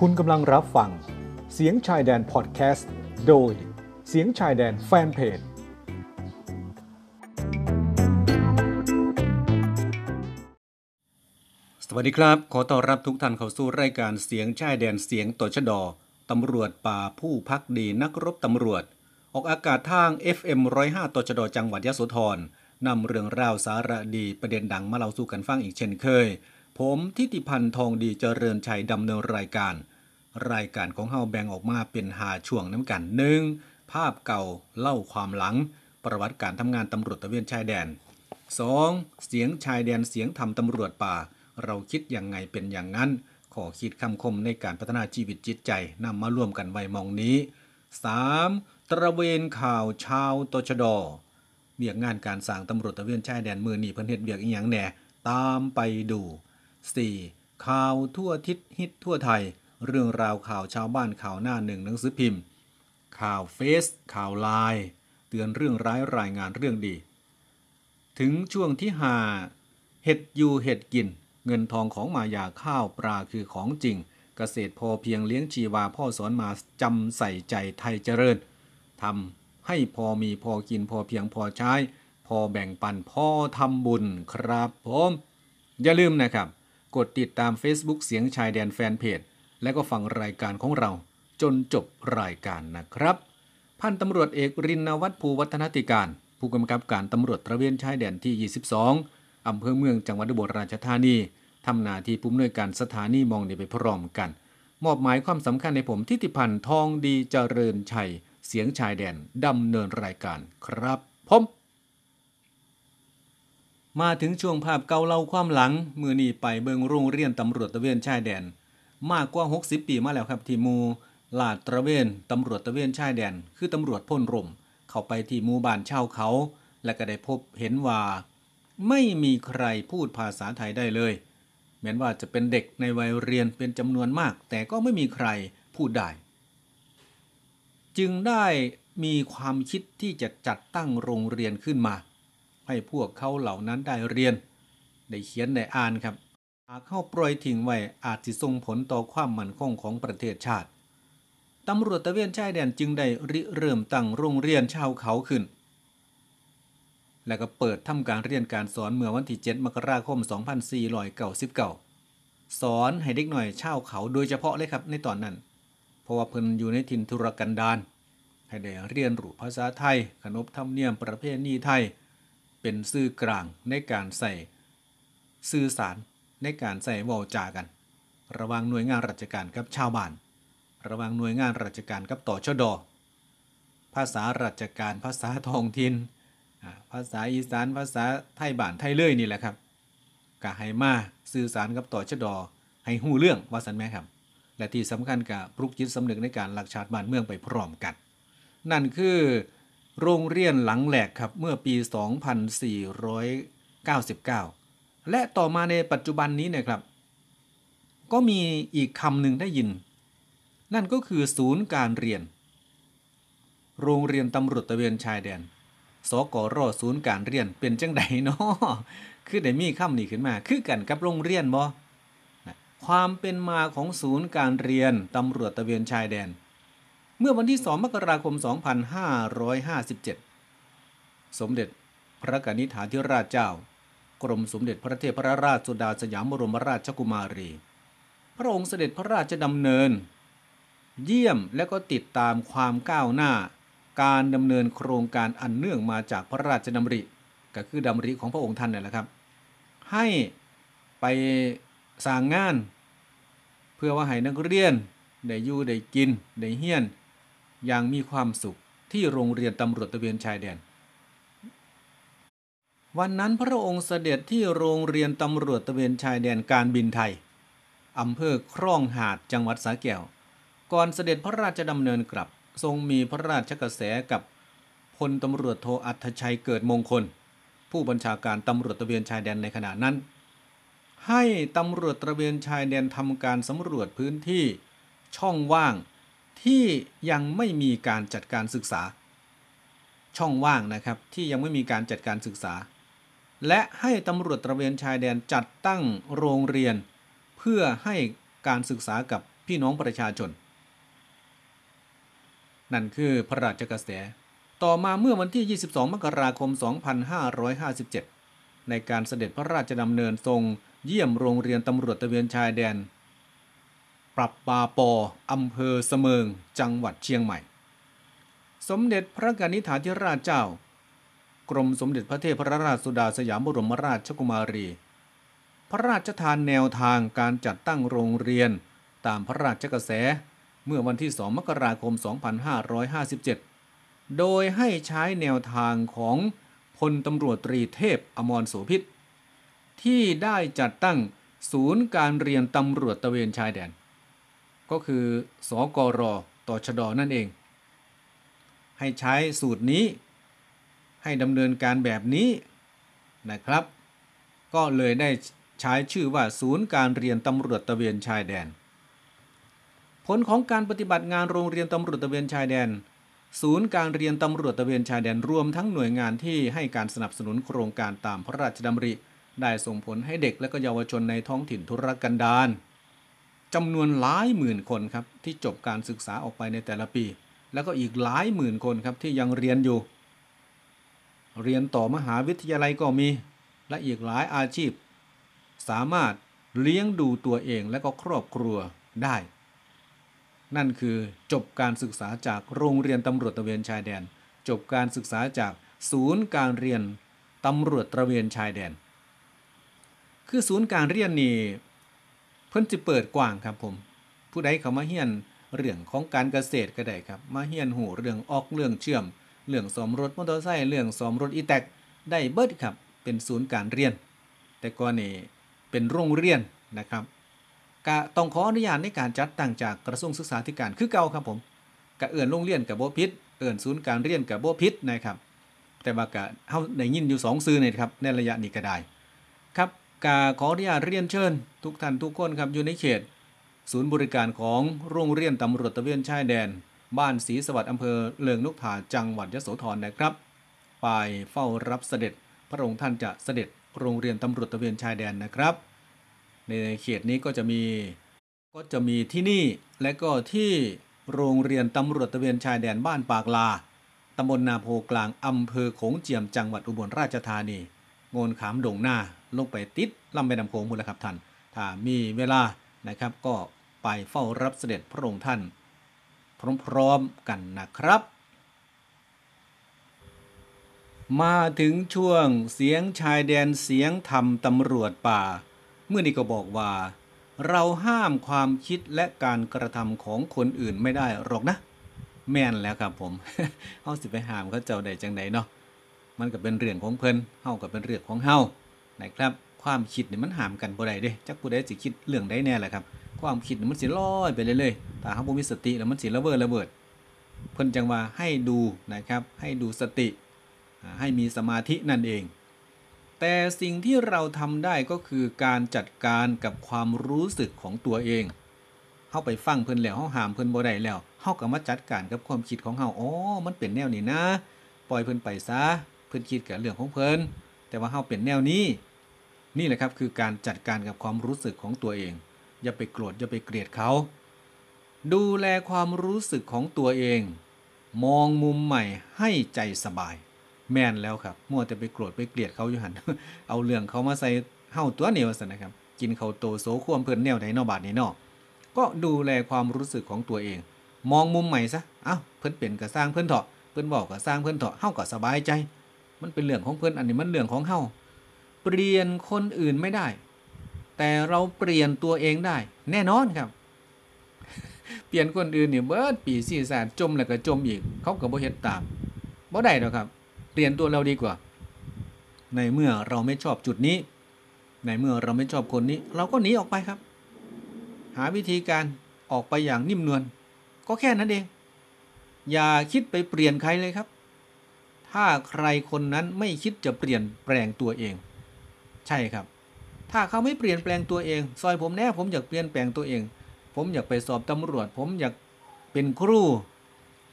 คุณกำลังรับฟัง เสียงชายแดนพอดแคสต์ โดย เสียงชายแดนแฟนเพจ สวัสดีครับ ขอต้อนรับทุกท่านเข้าสู่รายการเสียงชายแดนเสียงตชดตำรวจป่าผู้พักดีนักรบตำรวจ ออกอากาศทาง FM 105ตชดจังหวัดยะโสธรนำเรื่องราวสาระดีประเด็นดังมาเล่าสู่กันฟังอีกเช่นเคย ผมทิติพันธ์ทองดีเจริญชัยดำเนินรายการ รายการของเฮาแบ่งออกมาเป็นหาช่วงน้ำกันหนึ่งภาพเก่าเล่าความหลัง ประวัติการทำงานตำรวจตะเวนชายแดน 2. เสียงชายแดนเสียงทำตำรวจป่า เราคิดอย่างไงเป็นอย่างนั้น ขอคิดคำคมในการพัฒนาชีวิตจิตใจนำมาร่วมกันไว้มองนี้ 3. ตระเวนข่าวชาวตชดเบียกงานการสร้างตำรวจตะเวนชายแดนมือหนีเพิ่นเฮ็ดเบียกอีหยังแหน่ตามไปดู 4. ข่าวทั่วทิศฮิตทั่วไทย เรื่องราวข่าวชาวบ้านข่าวหน้าหนึ่งหนังสือพิมพ์ ข่าวเฟซข่าวไลน์เตือนเรื่องร้ายรายงานเรื่องดี ถึงช่วงที่หาเห็ดอยู่เห็ดกิน เงินทองของมายาข้าวปลาคือของจริง เกษตรพอเพียงเลี้ยงชีวาพ่อสอนมาจำใส่ใจไทยเจริญทำให้พอมีพอกินพอเพียงพอใช้ พอแบ่งปันพอทำบุญครับผมอย่าลืมนะครับ กดติดตาม Facebook เสียงชายแดนแฟนเพจ และก็ฟังรายการของเรา จนจบรายการนะครับ พันตำรวจเอกรินวัฒน์ภูวัฒนติการ ผู้กำกับการตำรวจตระเวนชายแดนที่ 22อำเภอเมืองจังหวัดอุบลราชธานีทำหน้าที่ผู้อำนวยการสถานีมองนี่ไปพร้อมกัน มอบหมายความสำคัญในผมทิติพันธ์ทองดีเจริญชัย เสียงชายแดนดำเนินรายการครับผม มาถึงช่วงภาพเก่าเล่าความหลัง มือนี้ไปเบิงโรงเรียนตำรวจตะเวนชายแดน มากกว่า 60 ปีมาแล้วครับที่มูลาดตระเวนตำรวจตะเวนชายแดน คือตำรวจพ่นร่มเข้าไปที่หมู่บ้านชาวเขา และก็ได้พบเห็นว่า ไม่มีใครพูดภาษาไทยได้เลยแม้ว่าจะเป็นเด็กในวัยเรียนเป็นจำนวนมาก แต่ก็ไม่มีใครพูดได้ จึงได้มีความคิดที่จะจัดตั้งโรงเรียนขึ้นมา ให้พวกเขาเหล่านั้นได้เรียน ได้เขียนได้อ่านครับ หากเข้าปล่อยทิ้งไว้อาจสิส่งผลต่อความมั่นคงของประเทศชาติตำรวจตะเวนชายแดนจึงได้ริเริ่มตั้งโรงเรียนชาวเขาขึ้น และก็เปิดทำการเรียนการสอนเมื่อวันที่ 7 มกราคม 2499 สอนให้เด็กหน่อยชาวเขาโดยเฉพาะเลยครับในตอนนั้น เพราะว่าเพิ่นอยู่ในถิ่นทุรกันดารให้ได้เรียนรู้ภาษาไทย ขนบธรรมเนียมประเพณีไทย เป็นสื่อกลางในการใส่สื่อสารในการใส่วาจากัน ระว่างหน่วยงานราชการกับชาวบ้าน ระว่างหน่วยงานราชการกับต่อชดอภาษาราชการภาษาท้องถิ่นภาษาอีสานภาษาไทยบ้านไทยเลยนี่แหละครับก็ให้มาสื่อสารกับต่อชดอให้หู้เรื่องว่าสันแม่ครับและที่สำคัญกับปลุกจิตสำนึกในการหลักชาติบ้านเมืองไปพร้อมกัน นั่นคือ โรงเรียนหลังแหลกครับเมื่อปี 2499 และต่อมาในปัจจุบันนี้เนะครับ ก็มีอีกคำหนึ่งได้ยิน นั่นก็คือศูนย์การเรียน โรงเรียนตำรวจตะเวนชายแดน สกรศูนย์การเรียนเป็นจังไดเนาะคือได้มีคำนี้ขึ้นมา คือกันกับโรงเรียนบ่ความเป็นมาของศูนย์การเรียนตำรวจตะเวนชายแดน เมื่อวันที่ 2 มกราคม 2557 สมเด็จพระกนิษฐาธิราชเจ้า กรมสมเด็จพระเทพรราชสุดาสยามบรมราชกุมารี พระองค์เสด็จพระราชดำเนิน เยี่ยมและก็ติดตามความก้าวหน้า การดำเนินโครงการอันเนื่องมาจากพระราชดำริ ก็คือดำริของพระองค์ท่านนี่แหละครับ ให้ไปสร้างงาน เพื่อว่าให้นักเรียนได้อยู่ได้กินได้เฮียน อย่างมีความสุขที่โรงเรียนตำรวจตระเวนชายแดน วันนั้นพระองค์เสด็จที่โรงเรียนตำรวจตระเวนชายแดนการบินไทยอำเภอคร่องหาดจังหวัดสาแก้ว ก่อนเสด็จพระราชดำเนินกลับ ทรงมีพระราชกระแสกับพลตำรวจโทอัธชัยเกิดมงคล ผู้บัญชาการตำรวจตระเวนชายแดนในขณะนั้น ให้ตำรวจตระเวนชายแดนทำการสำรวจพื้นที่ช่องว่าง ที่ยังไม่มีการจัดการศึกษา ช่องว่างนะครับที่ยังไม่มีการจัดการศึกษา และให้ตำรวจตระเวนชายแดนจัดตั้งโรงเรียน เพื่อให้การศึกษากับพี่น้องประชาชน นั่นคือพระราชกระแส ต่อมาเมื่อวันที่ 22 มกราคม 2557 ในการเสด็จพระราชดำเนินทรงเยี่ยมโรงเรียนตำรวจตะเวนชายแดน ปรับปาปออำเภอเสมิง จังหวัดเชียงใหม่ สมเด็จพระกนิษฐาธิราชเจ้า กรมสมเด็จพระเทพรราชสุดาสยามบรมราชกุมารี พระราชทานแนวทางการจัดตั้งโรงเรียนตามพระราชกระแสเมื่อวันที่ 2 มกราคม 2557 โดยให้ใช้แนวทางของพลตำรวจตรีเทพอมรโสพิษ ที่ได้จัดตั้งศูนย์การเรียนตำรวจตะเวนชายแดน ก็คือสกรตชดอนั่นเอง ให้ใช้สูตรนี้ ให้ดำเนินการแบบนี้นะครับ ก็เลยได้ใช้ชื่อว่าศูนย์การเรียนตำรวจตะเวนชายแดน ผลของการปฏิบัติงานโรงเรียนตำรวจตะเวนชายแดน ศูนย์การเรียนตำรวจตะเวนชายแดนรวมทั้งหน่วยงานที่ให้การสนับสนุนโครงการตามพระราชดำริ ได้ส่งผลให้เด็กและก็เยาวชนในท้องถิ่นทุรกันดาร จำนวนหลายหมื่นคนครับที่จบการศึกษาออกไปในแต่ละปี แล้วก็อีกหลายหมื่นคนครับที่ยังเรียนอยู่ เรียนต่อมหาวิทยาลัยก็มี และอีกหลายอาชีพ สามารถเลี้ยงดูตัวเองและก็ครอบครัวได้ นั่นคือจบการศึกษาจากโรงเรียนตำรวจตะเวนชายแดน จบการศึกษาจากศูนย์การเรียนตำรวจตระเวนชายแดน คือศูนย์การเรียนนี่ พิ่นจะเปิดกว้างครับผม ผู้ใดเขามาเฮียนเรื่องของการเกษตรก็ได้ครับ มาเฮียนหูเรื่องออกเรื่องเชื่อม เรื่องสมรถมอเตอร์ไซค์เรื่องสมรถอีแตกได้เบิดครับ เป็นศูนย์การเรียน แต่ก่อนนี่เป็นโรงเรียนนะครับกะต้องขออนุญาตในการจัดตั้งจากกระทรวงศึกษาธิการคือเก่าครับผมกะเอื่นโรงเรียนกับโบพิษเอื่นศูนย์การเรียนกับโบพิษนะครับ แต่ว่ากะเฮาได้ยินอยู่สองซื้อเนี่ยครับในระยะนี้ก็ได้ครับ กะขออนุญาตเรียนเชิญ ทุกท่านทุกคนครับอยู่ในเขต ศูนย์บริการของโรงเรียนตำรวจตะเวนชายแดน บ้านศรีสวัสดิ์อำเภอเลิงนกถาจังหวัดยโสธรนะครับ ไปเฝ้ารับเสด็จ พระองค์ท่านจะเสด็จโรงเรียนตำรวจตะเวนชายแดนนะครับ ในเขตนี้ก็จะมีก็จะมีที่นี่และก็ที่โรงเรียนตำรวจตะเวนชายแดนบ้านปากลาตำบลนาโพกลางอำเภอโขงเจียมจังหวัดอุบลราชธานี โงนขามดงหน้า ลงไปติดลำแม่น้ำโขงหมดแล้วครับท่าน ถ้ามีเวลานะครับก็ไปเฝ้ารับเสด็จพระองค์ท่าน พร้อมๆกันนะครับ มาถึงช่วงเสียงชายแดนเสียงธรรมตำรวจป่า เมื่อนี้ก็บอกว่า เราห้ามความคิดและการกระทำของคนอื่นไม่ได้หรอกนะ แม่นแล้วครับผมเฮาสิไปห้ามเขาเจ้าใดจังใดเนาะมันก็เป็นเรื่องของเพิ่นเฮาก็เป็นเรื่องของเฮา นะครับ ความคิดนี่มันห้ามกันบ่ได้เด้จักผู้ใดสิคิดเรื่องใดแน่แหละครับ ความคิดมันสิลอยไปเรื่อยๆถ้าเฮาบ่มีสติแล้วมันสิระเบิดระเบิด เพิ่นจังว่าให้ดูนะครับ ให้ดูสติ ให้มีสมาธินั่นเอง แต่สิ่งที่เราทำได้ก็คือการจัดการกับความรู้สึกของตัวเองเฮาไปฟังเพิ่นแล้วเฮาหามเพิ่นบ่ได้แล้วเฮาก็มาจัดการกับความคิดของเฮาอ๋อมันเป็นแนวนี้นะ ปล่อยเพิ่นไปซะ เพิ่นคิดกับเรื่องของเพิ่น แต่ว่าเฮาเป็นแนวนี้ นี่แหละครับคือการจัดการกับความรู้สึกของตัวเอง อย่าไปโกรธอย่าไปเกลียดเขา ดูแลความรู้สึกของตัวเอง มองมุมใหม่ให้ใจสบาย แม่นแล้วครับมัวแต่ไปโกรธไปเกลียดเขาอยู่หัน เอาเรื่องเขามาใส่เฮาตัวเหนียวสันนะครับ กินเขาโตโซควมเพิ่อนแนวไหนนอบาดนี้นอก็ดูแลความรู้สึกของตัวเอง มองมุมใหม่ซะ เอ้า เพิ่อนเป็นก็สร้างเพิ่อนเถาะ เพิ่อนบอกก็สร้างเพิ่อนเถาะเฮาก็สบายใจ มันเป็นเรื่องของเพิ่อนอันนี้มันเรื่องของเฮาเปลี่ยนคนอื่นไม่ได้ แต่เราเปลี่ยนตัวเองได้ แน่นอนครับ เปลี่ยนคนอื่นเนี่ยเบิดปีสี่สารจมแล้วก็จมอีก เขาก็บ่เฮ็ดตามบ่ได้ดอกครับ เปลี่ยนตัวเราดีกว่า ในเมื่อเราไม่ชอบจุดนี้ ในเมื่อเราไม่ชอบคนนี้ เราก็หนีออกไปครับ หาวิธีการออกไปอย่างนิ่มนวลก็แค่นั้นเอง อย่าคิดไปเปลี่ยนใครเลยครับ ถ้าใครคนนั้นไม่คิดจะเปลี่ยนแปลงตัวเอง ใช่ครับ ถ้าเขาไม่เปลี่ยนแปลงตัวเอง ซอยผมแน่ผมอยากเปลี่ยนแปลงตัวเอง ผมอยากไปสอบตำรวจ ผมอยากเป็นครู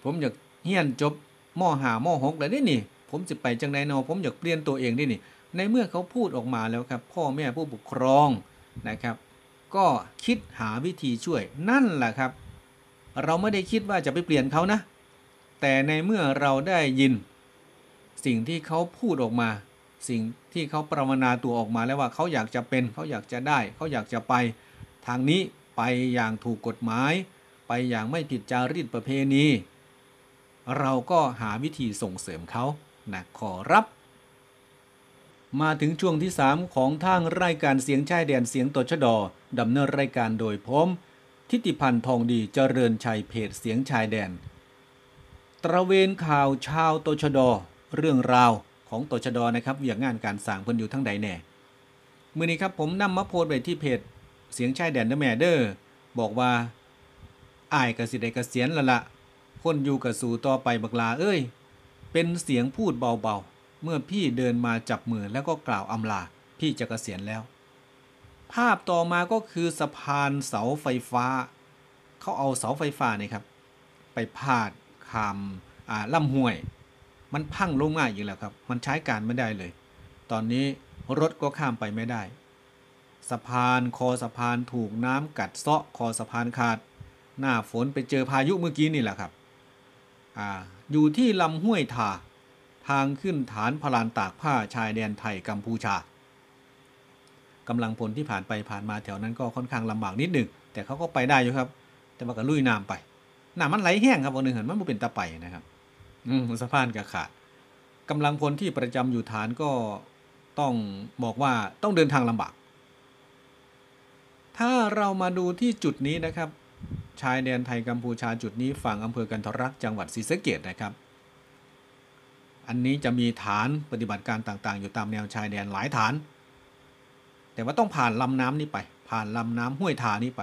ผมอยากเฮียนจบมอหามอหกเลยนี่นี่ ผมจะไปจังไดเนอผมอยากเปลี่ยนตัวเองนี่นี่ ในเมื่อเขาพูดออกมาแล้วครับ พ่อแม่ผู้ปกครองนะครับ ก็คิดหาวิธีช่วยนั่นแหละครับ เราไม่ได้คิดว่าจะไปเปลี่ยนเขานะ แต่ในเมื่อเราได้ยิน สิ่งที่เขาพูดออกมา สิ่งที่เขาประมนาตัวออกมาแล้วว่าเขาอยากจะเป็นเขาอยากจะได้ เขาอยากจะไป ทางนี้ไปอย่างถูกกฎหมาย ไปอย่างไม่ผิดจารีตประเพณี เราก็หาวิธีส่งเสริมเขานะขอรับ มาถึงช่วงที่ 3 ของทางรายการเสียงชายแดนเสียงตชดดำเนินรายการโดยผมทิติพันธ์ทองดีเจริญชัยเพจเสียงชายแดน ตระเวนข่าวชาวตชด เรื่องราวของตชดนะครับอย่างงานการสั่งเพิ่นอยู่ทั้งใดแน่มื่อนี้ครับผมนำมาโพสต์ไว้ที่เพจเสียงชายแดนเดอะแมเดอร์บอกว่าอายกสิได้เกษียณละละคนอยู่กับสู่ต่อไปบักลาเอ้ย เป็นเสียงพูดเบาๆ เมื่อพี่เดินมาจับมือแล้วก็กล่าวอำลา พี่จะเกษียณแล้ว ภาพต่อมาก็คือสะพานเสาไฟฟ้า เขาเอาเสาไฟฟ้านี่ครับ ไปพาดคำอ่าลำห้วย มันพังลงง่าอยู่แล้วครับ มันใช้การไม่ได้เลย ตอนนี้รถก็ข้ามไปไม่ได้ สะพานคอสะพานถูกน้ำกัดเซาะคอสะพานขาด หน้าฝนไปเจอพายุเมื่อกี้นี่แหละครับอ่าอยู่ที่ลำห้วยทาทางขึ้นฐานพลานตากผ้าชายแดนไทยกัมพูชากำลังพลที่ผ่านไปผ่านมาแถวนั้นก็ค่อนข้างลำบากนิดหนึ่งแต่เขาก็ไปได้อยู่ครับ แต่ว่าก็ลุยน้ำไปน้ำมันไหลแห้งครับวันหนึ่งเห็นมันม่เป็นตะไปนะครับ อืมสะพานก็ขาดกำลังพลที่ประจำอยู่ฐานก็ต้องบอกว่าต้องเดินทางลำบาก ถ้าเรามาดูที่จุดนี้นะครับ ชายแดนไทยกัมพูชาจุดนี้ฝั่งอำเภอกันทรักจังหวัดศรีสะเกดนะครับ อันนี้จะมีฐานปฏิบัติการต่างๆ อยู่ตามแนวชายแดนหลายฐาน แต่ว่าต้องผ่านลำน้ำนี้ไป ผ่านลำน้ำห้วยทานี้ไป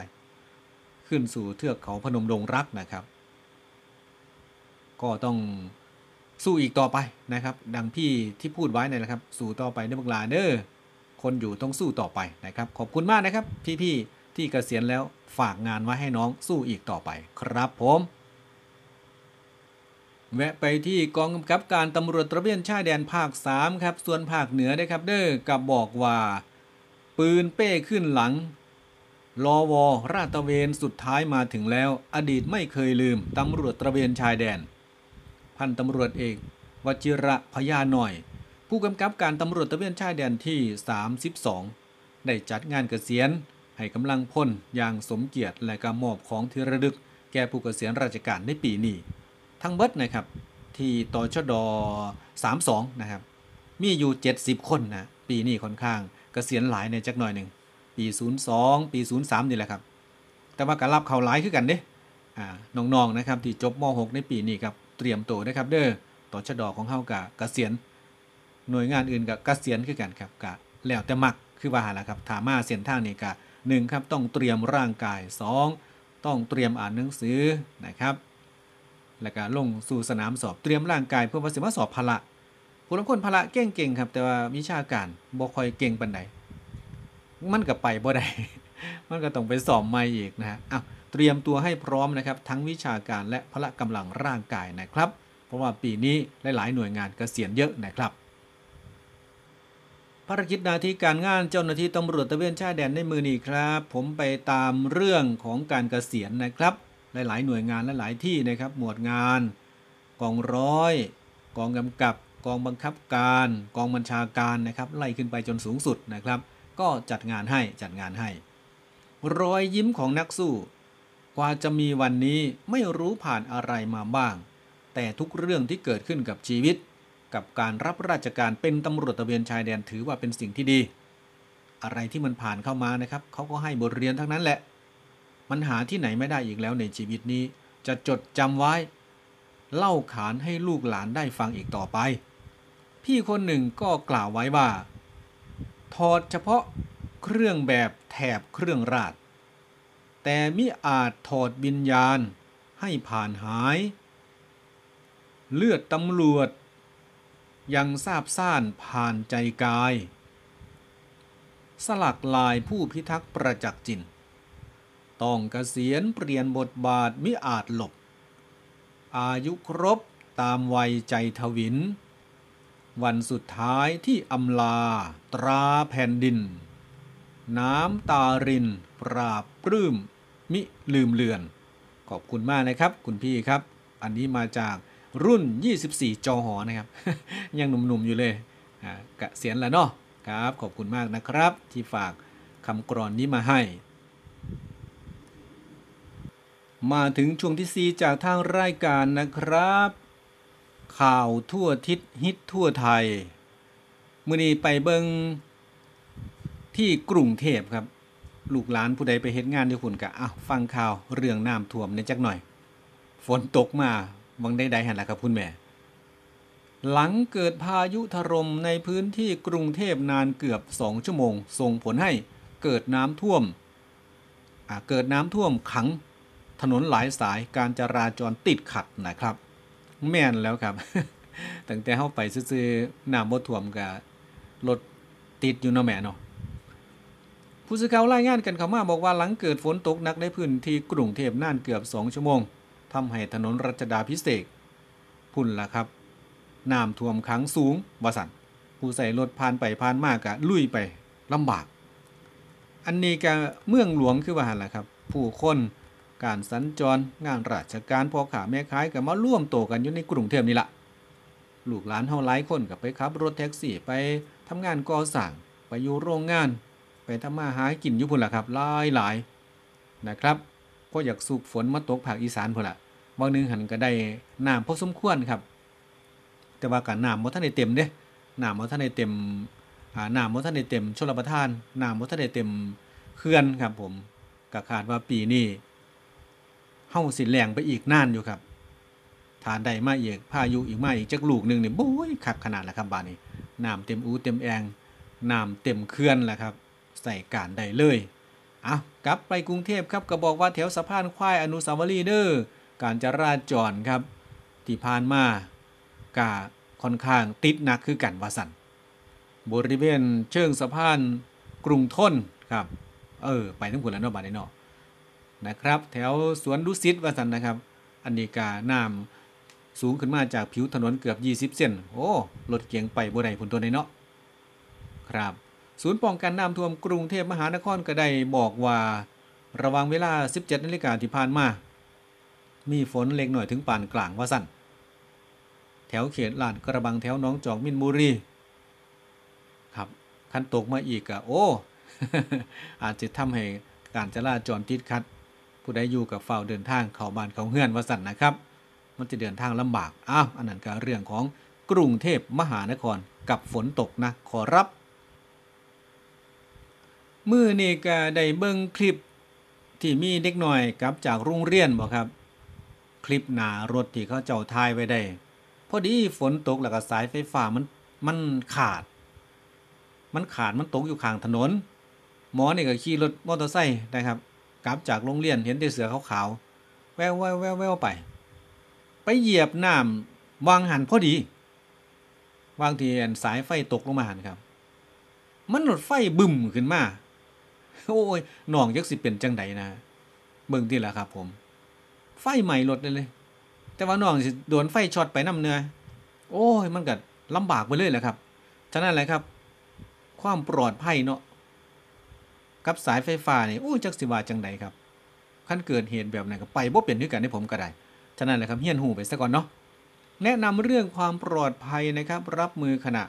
ขึ้นสู่เทือกเขาพนมดงรักนะครับ ก็ต้องสู้อีกต่อไปนะครับ ดังพี่ที่พูดไว้นี่แหละครับ สู้ต่อไปเด้อบักลาเด้อคนอยู่ต้องสู้ต่อไปนะครับ ขอบคุณมากนะครับ พี่ๆที่เกษียณแล้วฝากงานไว้ให้น้องสู้อีกต่อไปครับผมแวะไปที่กองกำกับการตำรวจตระเวนชายแดนภาค 3 ครับ ส่วนภาคเหนือนะครับเด้อกับบอกว่า ปืนเป้ขึ้นหลังรอวอราตะเวนสุดท้ายมาถึงแล้ว อดีตไม่เคยลืม ตำรวจตระเวนชายแดน พันตำรวจเอกวจิระพยาหน่อย ผู้กำกับการตำรวจตระเวนชายแดนที่ 32 ได้จัดงานเกษียณ ให้กำลังพลอย่างสมเกียรติและการมอบของที่ระลึก แก่ผู้เกษียณราชการในปีนี้ ทั้งเบิดนะครับที่ตชด 32 นะครับ มีอยู่ 70 คนนะปีนี้ค่อนข้างเกษียณหลายในจักหน่อยหนึ่งปี 02 ปี 03 นี่แหละครับ แต่ว่าการรับเขาหลายคือกันเด้อ่าน้องๆนะครับที่จบม .6 ในปีนี้ครับ เตรียมตัวนะครับ เด้อต่อชะดอของเฮากะเกษียณหน่วยงานอื่นกับเกษียณคือกันครับกะแล้วแต่มักคือว่าหาละครับถามาเส้นทางนี้กะหนึ่งครับต้องเตรียมร่างกาย 2 ต้องเตรียมอ่านหนังสือนะครับ แล้วก็ลงสู่สนามสอบเตรียมร่างกายเพื่อว่าสิมาสอบพละผู้ลางคนพละเก่งๆครับ แต่ว่าวิชาการบ่ค่อยเก่งปานใดมันก็ไปบ่ได้มันก็ต้องไปสอบใหม่อีกนะฮะอ้าว เตรียมตัวให้พร้อมนะครับ ทั้งวิชาการและพละกำลังร่างกายนะครับ เพราะว่าปีนี้หลายๆหน่วยงานกเกษียณเยอะนะครับภารกิจหนาทีการงานเจ้าหน้าที่ตำรวจตะเวนชายแดนในมือนี้ครับ ผมไปตามเรื่องของการเกษียณนะครับ หลายๆ หน่วยงานและหลายที่นะครับ หมวดงาน กองร้อย กองกำกับ กองบังคับการ กองบัญชาการนะครับไล่ขึ้นไปจนสูงสุดนะครับ ก็จัดงานให้จัดงานให้ รอยยิ้มของนักสู้ กว่าจะมีวันนี้ไม่รู้ผ่านอะไรมาบ้าง แต่ทุกเรื่องที่เกิดขึ้นกับชีวิต กับการรับราชการเป็นตำรวจตะเวนชายแดนถือว่าเป็นสิ่งที่ดี อะไรที่มันผ่านเข้ามานะครับเขาก็ให้บทเรียนทั้งนั้นแหละ มันหาที่ไหนไม่ได้อีกแล้วในชีวิตนี้ จะจดจำไว้ เล่าขานให้ลูกหลานได้ฟังอีกต่อไป พี่คนหนึ่งก็กล่าวไว้ว่าถอดเฉพาะเครื่องแบบแถบเครื่องราช แต่มิอาจถอดวิญญาณให้ผ่านหาย เลือดตำรวจ ยังทราบซ่านผ่านใจกาย สลักลายผู้พิทักษ์ประจักษ์จินต้องเกษียณเปลี่ยนบทบาทมิอาจหลบ อายุครบตามวัยใจทวิน วันสุดท้ายที่อำลาตราแผ่นดิน น้ำตาริน ปราบปลื้ม มิลืมเลือน ขอบคุณมากนะครับ คุณพี่ครับ อันนี้มาจากรุ่น 24 จอหอนะครับ ยังหนุ่มๆอยู่เลยอ่ากะเสียนแล้วเนาะครับ ขอบคุณมากนะครับ ที่ฝากคำกรอนนี้มาให้ มาถึงช่วงที่ 4 จากทางรายการนะครับ ข่าวทั่วทิศฮิตทั่วไทยมื่อนี้ไปเบิง ที่กรุงเทพครับ ลูกหลานผู้ใดไปเฮ็ดงานที่คุณกะอะฟังข่าวเรื่องน้ำท่วมในจักหน่อย ฝนตกมาวังได้ใดหันละครับคุณแม่ หลังเกิดพายุถล่มในพื้นที่กรุงเทพนานเกือบ2ชั่วโมง ส่งผลให้เกิดน้ำท่วมอะเกิดน้ำท่วมขังถนนหลายสายการจราจรติดขัดนะครับ แม่นแล้วครับ ตั้งแต่เข้าไปซื้อๆน้ำบ่ท่วมกับรถติดอยู่เนาะแม่เนาะ ผู้สื่อข่าวรายงานกันเข้ามาบอกว่าหลังเกิดฝนตกหนักในพื้นที่กรุงเทพนานเกือบ 2 ชั่วโมงทำให้ถนนรัชดาพิเศษพุ่นล่ะครับน้ำท่วมขังสูงว่าสันผู้ใส่รถผ่านไปผ่านมากะลุยไปลำบาก อันนี้ก็เมืองหลวงคือว่าหันล่ะครับ ผู้คนการสัญจรงานราชการพอขาแม่ขายก็มาร่วมโตกันอยู่ในกรุงเทพนี่ละลูกหลานเฮาหลายคนก็ไปขับรถแท็กซี่ไปทำงานก่อสร้างไปอยู่โรงงาน ไปทำมาหากินอยู่พุ่นล่ะครับหลายหลายนะครับเพราะอยากสูบฝนมาตกภาคอีสานพุ่นล่ะบางนึงหันก็ได้น้ำพอสมควรครับ แต่ว่าการน้ำบ่ทันได้เต็มเด้น้ำบ่ทันได้เต็มอ่าน้ำบ่ทันได้เต็มชลประทานน้ำบ่ทันได้เต็มเขื่อนครับ ผมก็คาดว่าปีนี้เฮาสินแล้งไปอีกน่านอยู่ครับทานได้มาอีกพายุอีกมาอีกจักลูกหนึ่งเนี่ยโอ้ยคักขนาดล้วครับบานนี้น้ำเต็มอูเต็มแองน้ำเต็มเขื่อนแหล้วครับ ใส่การได้เลยเอากลับไปกรุงเทพครับก็บอกว่าแถวสะพานควายอนุสาวรีย์เด้อการจราจรครับ ที่ผ่านมากาค่อนข้างติดหนักคือกันวาสันบริเวณเชิงสะพานกรุงทนครับ เออ ไปทั้งหมดแล้วเนาะบานนี้เนาะนะครับ แถวสวนดุสิตวาสันนะครับ อันนี้กาน้ำสูงขึ้นมาจากผิวถนนเกือบ 20 เซนโอ้รถเก๋งไปบ่ได้ผลตัวในเนาะครับ ศูนย์ป้องกันน้ำท่วมกรุงเทพมหานครก็ได้บอกว่า ระวังเวลา 17นาฬิกาที่ผ่านมา มีฝนเล็กหน่อยถึงปานกลางว่าสั่นแถวเขตลาดกระบังแถวน้องจอกมินบุรี ครับคันตกมาอีกอะโอ้ อาจจะทำให้การจราจรติดขัด ผู้ใดอยู่กับเฝ้าเดินทางเข้าบ้านเขาเฮือนว่าสั่นนะครับ มันจะเดินทางลำบากอ้าวอันนั้นก็เรื่องของกรุงเทพมหานครกับฝนตกนะขอรับ มือนี่ก็ได้เบิ่งคลิปที่มีเด็กหน่อยกลับจากโรงเรียนบ่ครับ คลิปหนารถที่เขาเจ้าทายไว้ได้ พอดีฝนตกแล้วก็สายไฟฟ้ามันมันขาด มันขาดมันตกอยู่ข้างถนน หมอนี่ก็ขี่รถมอเตอร์ไซค์นะครับ กลับจากโรงเรียนเห็นแต่เสือขาวๆแววแววแววแววไป ไปเหยียบน้ำวางหันพอดี วางทีสายไฟตกลงมาหันครับ มันรถไฟบึ้มขึ้นมา โอ้ยน้องยักสิเป็นจังใดนะ เบิ่งที่ละครับ ผม ไฟใหม่รถเลยเลย แต่ว่าน้องสิโดนไฟช็อตไปน้ำเนื้อโอ้ยมันก็ลำบากไปเลยแหละครับ ฉะนั้นแหละครับ ความปลอดภัยเนาะกับสายไฟฟ้านี่โอ้ยจักสิว่าจังใดครับขั้นเกิดเหตุแบบไหนก็ไปบ่เป็นด้วยกันให้ผมก็ได้ ฉะนั้นแหละครับเฮียนหูไปซะก่อนเนาะแนะนำเรื่องความปลอดภัยนะครับ รับมือขณะ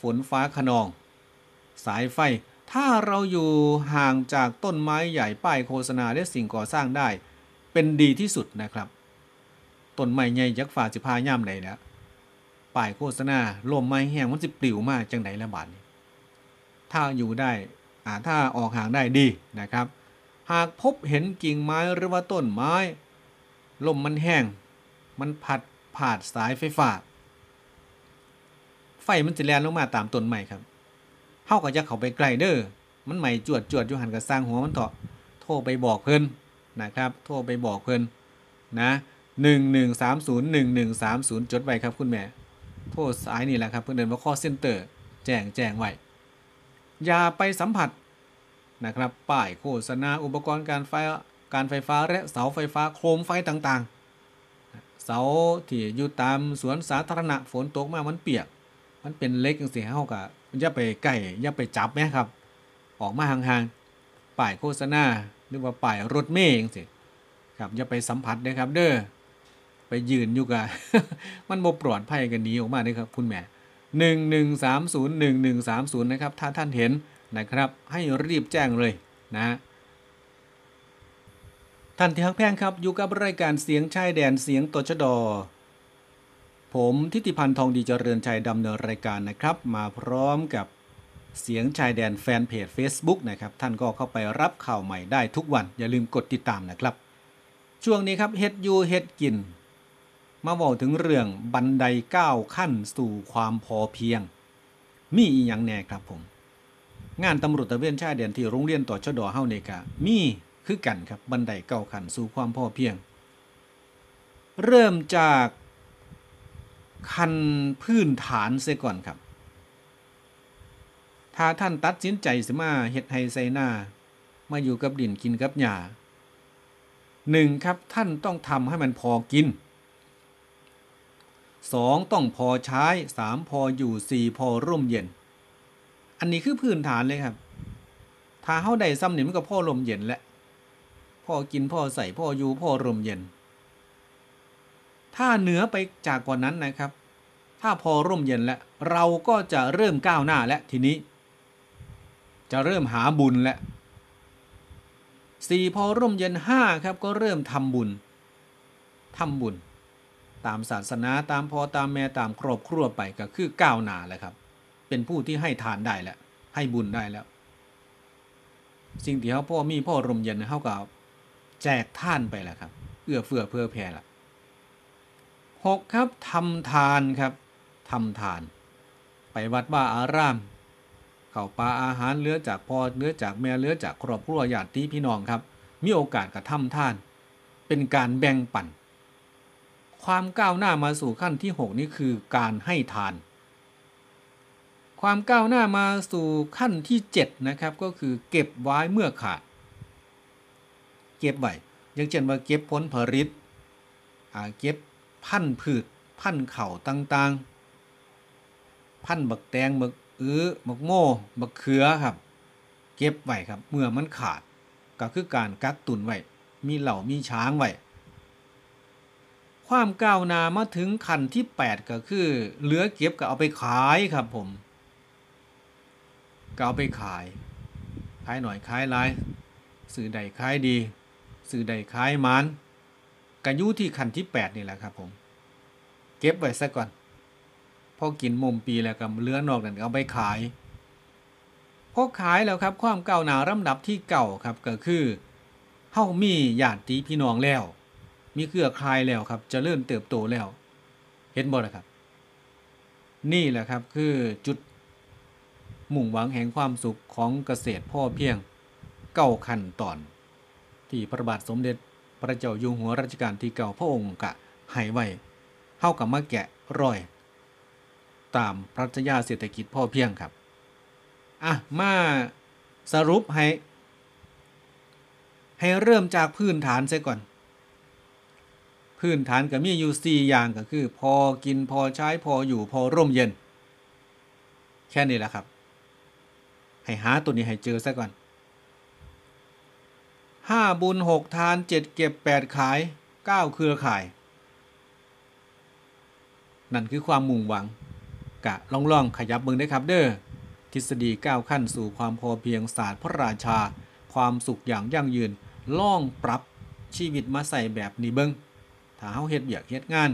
ฝนฟ้าขนอง สายไฟ ถ้าเราอยู่ห่างจากต้นไม้ใหญ่ป้ายโฆษณาและสิ่งก่อสร้างได้ เป็นดีที่สุดนะครับต้นไม้ใหญ่ยักษ์ฝ่าสิพาย่ามใดแล้วป้ายโฆษณาลมไม้แห้งมันสิปลิวมากจังใดละบาดนี้ถ้าอยู่ได้อ่าถ้าออกห่างได้ดีนะครับ หากพบเห็นกิ่งไม้หรือว่าต้นไม้ลมมันแห้ง มันพัดผ่านสายไฟฟ้า ไฟมันจะแลนลงมาตามต้นไม้ครับ เฮาก็จะเข้าไปใกล้เด้อมันไหม้จวดจวดอยู่หันกับสร้างหัวมันเถาะโทรไปบอกเพิ่นนะครับ โทรไปบอกเพิ่นนะหนึ่งหนึ่งสามศูนย์หนึ่งหนึ่งสามศูนย์จดไว้ครับคุณแม่โทรสายนี่แหละครับเพื่อนเดินว่าข้อเซ็นเตอร์ แจ้งแจ้งไว้อย่าไปสัมผัสนะครับป้ายโฆษณาอุปกรณ์การไฟการไฟฟ้าและเสาไฟฟ้าโคมไฟต่างๆ เสาที่อยู่ตามสวนสาธารณะฝนตกมามันเปียก มันเป็นเล็กจังซี่เฮาก็ อย่าไปใกล้อย่าไปจับแม่ครับ ออกมาห่างๆป้ายโฆษณาหรือว่าป้ายรถเมย์จังซี่ครับอย่าไปสัมผัสเด้อครับ เด้อไปยืนอยู่กับมันบ่ปลอดภัยกันหนีออกมาเด้ครับ คุณแม่1130 1130นย์หนึ่งหนึ่งสามศูนย์นะครับ ถ้าท่านเห็นนะครับ ให้รีบแจ้งเลยนะท่านที่ฮักแพงครับ อยู่กับรายการเสียงชายแดนเสียงตชดอ ผมทิติพันธ์ทองดีเจริญชัยดำเนินรายการนะครับ มาพร้อมกับเสียงชายแดนแฟนเพจ Facebook นะครับ ท่านก็เข้าไปรับข่าวใหม่ได้ทุกวัน อย่าลืมกดติดตามนะครับ ช่วงนี้ครับเฮ็ดยูเฮ็ดกิน มาบอกถึงเรื่องบันไดก้าวขั้นสู่ความพอเพียง มีอีหยังแน่ครับผม งานตำรวจตะเวนชายแดนที่โรงเรียนต่อชดเฮานี่กะมีคือกันครับบันไดเก้าขั้นสู่ความพอเพียง เริ่มจาก คันพื้นฐานเสียก่อนครับ ถ้าท่านตัดสินใจสิมาเฮ็ดไฮไซหน้ามาอยู่กับดินกินกับหญ้าหนึ่งครับท่านต้องทำให้มันพอกินสองต้องพอใช้สามพออยู่สี่พอร่มเย็น อันนี้คือพื้นฐานเลยครับ ถ้าเฮาได้ซ้ำนี่มันก็พ่อลมเย็นแหละพ่อกินพ่อใส่พ่ออยู่พ่อร่มเย็น ถ้าเหนือไปจากกว่านั้นนะครับ ถ้าพอร่มเย็นแล้วเราก็จะเริ่มก้าวหน้าและทีนี้ จะเริ่มหาบุญแล้วสี่พอร่มเย็นห้าครับก็เริ่มทำบุญทำบุญ ตามศาสนาตามพอตามแม่ตามครอบครัวไปก็คือก้าวหน้าแล้วครับ เป็นผู้ที่ให้ทานได้แล้วให้บุญได้แล้ว สิ่งที่เขาพ่อมีพ่อร่มเย็นเขาก็แจกท่านไปแล้วครับ เอื้อเฟื้อเพื่อแผ่ละ หกครับทำทานครับทำทาน ไปวัดว่าอารามเข้าปลาอาหารเหลือจากพ่อเหลือจากแม่เหลือจากครอบครัวญาติพี่น้องครับ มีโอกาสกระทำทาน เป็นการแบ่งปันความก้าวหน้ามาสู่ขั้นที่ 6 นี่คือการให้ทาน ความก้าวหน้ามาสู่ขั้นที่ 7 นะครับ ก็คือเก็บไว้เมื่อขาด เก็บไว้อย่างเช่นว่าเก็บผลผลิตเก็บ พันธุ์พืชพันเข่าต่างๆ พันบักแตงบักอื้อบักโม่บักเขือครับ เก็บไว้ครับ เมื่อมันขาดก็คือการกักตุนไว้มีเหล่ามีช้างไว้ความก้าวหน้ามาถึงขั้นที่ 8 ก็คือ เหลือเก็บก็เอาไปขายครับผมก็เอาไปขาย ขายหน่อยขายหลาย สื่อใดขายดี สื่อใดขายมัน กายุที่ขันที่8นี่แหละครับผม เก็บไว้ซะก่อนพอกินมุมปีแล้วก็เลื้อนอกนั้นเอาไปขายพอขายแล้วครับความเก้าหนาลำดับที่เก่าครับก็คือเฮามีญาติพี่น้องแล้ว มีเครือข่ายแล้วครับจะเริ่มเติบโตแล้ว เห็นบ่ล่ะครับ นี่แหละครับคือจุดมุ่งหวังแห่งความสุขของเกษตรพ่อเพียงเก้าขั้นตอน ที่พระบาทสมเด็จ ระเจ้าอยู่หัวรัชกาลที่เก้าพระองค์กะให้ไว้เฮากับมาแกะรอย ตามปรัชญาเศรษฐกิจพ่อเพียงครับ อะ มาสรุปให้ ให้เริ่มจากพื้นฐานซะก่อน พื้นฐานก็มีอยู่4อย่างก็คือ พอกินพอใช้พออยู่พอร่มเย็น แค่นี้แหละครับ ให้หาตัวนี้ให้เจอซะก่อน 5บุญ6ทาน7เก็บ8ขาย9เครือข่าย นั่นคือความมุ่งหวัง กะล่องลองขยับเบิงได้ครับเด้อทฤษฎีก้าวขั้นสู่ความพอเพียงศาสตร์พระราชา ความสุขอย่างยั่งยืนล่องปรับชีวิตมาใส่แบบนี้เบิงถ้าเฮาเฮ็ดเบียกเฮ็ดงาน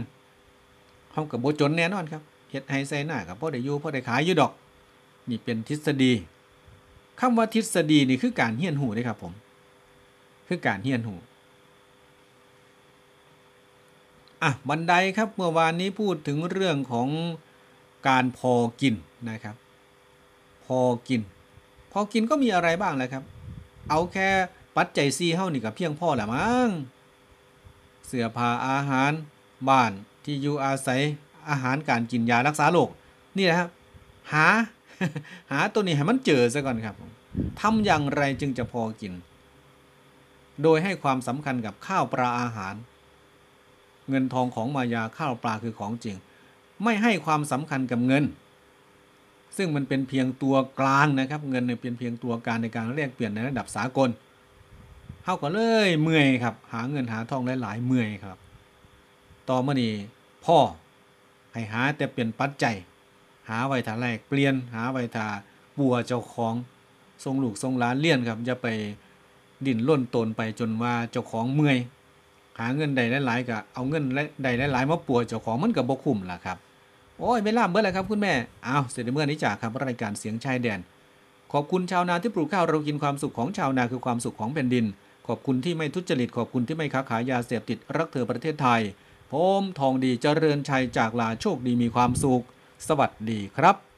เฮากับบ่จนแน่นอนครับเฮ็ดให้ใส่หน้ากับพ่อได้อยู่พ่อได้ขายอยู่ดอก นี่เป็นทฤษฎีคำว่าทฤษฎีนี่คือการเฮียนหูเด้ครับผม คือการเฮียนหูอะบันไดครับเมื่อวานนี้พูดถึงเรื่องของการพอกินนะครับ พอกิน พอกินก็มีอะไรบ้างแหละครับ เอาแค่ปัจจัยซีเท่านี่กับเพียงพอแหละมั้งเสื้อผ้าอาหาร บ้านที่อยู่อาศัยอาหารการกินยารักษาโรคนี่แหละครับหา หาตัวนี้ให้มันเจอซะก่อนครับทำอย่างไรจึงจะพอกิน โดยให้ความสำคัญกับข้าวปลาอาหาร เงินทองของมายาข้าวปลาคือของจริง ไม่ให้ความสำคัญกับเงิน ซึ่งมันเป็นเพียงตัวกลางนะครับ เงินเนี่ยเป็นเพียงตัวกลางในการแลกเปลี่ยนในระดับสากลเฮาก็เลยเมื่อยครับ หาเงินหาทองหลายๆเมื่อยครับ ต่อมานี้พ่อให้หาแต่เปลี่ยนปัจจัยหาไว้ถ้าแลกเปลี่ยนหาไว้ถ้าปัวเจ้าของทรงลูกทรงล้านเลี้ยนครับอย่าไป ดิ้นร่นตนไปจนว่าเจ้าของเมื่อย หาเงินใดหลายๆก็เอาเงินใดหลายๆมาปัวเจ้าของมันก็บ่คุ้มล่ะครับ โอ้ยเวลาเมื่อไรครับคุณแม่เอาเสร็จเมื่อนี้จากครับรายการเสียงชายแดน ขอบคุณชาวนาที่ปลูกข้าวเรากินความสุขของชาวนาคือความสุขของแผ่นดิน ขอบคุณที่ไม่ทุจริตขอบคุณที่ไม่ค้าขายยาเสพติดรักเธอประเทศไทยผมทองดีเจริญชัยจากลาโชคดีมีความสุข สวัสดีครับ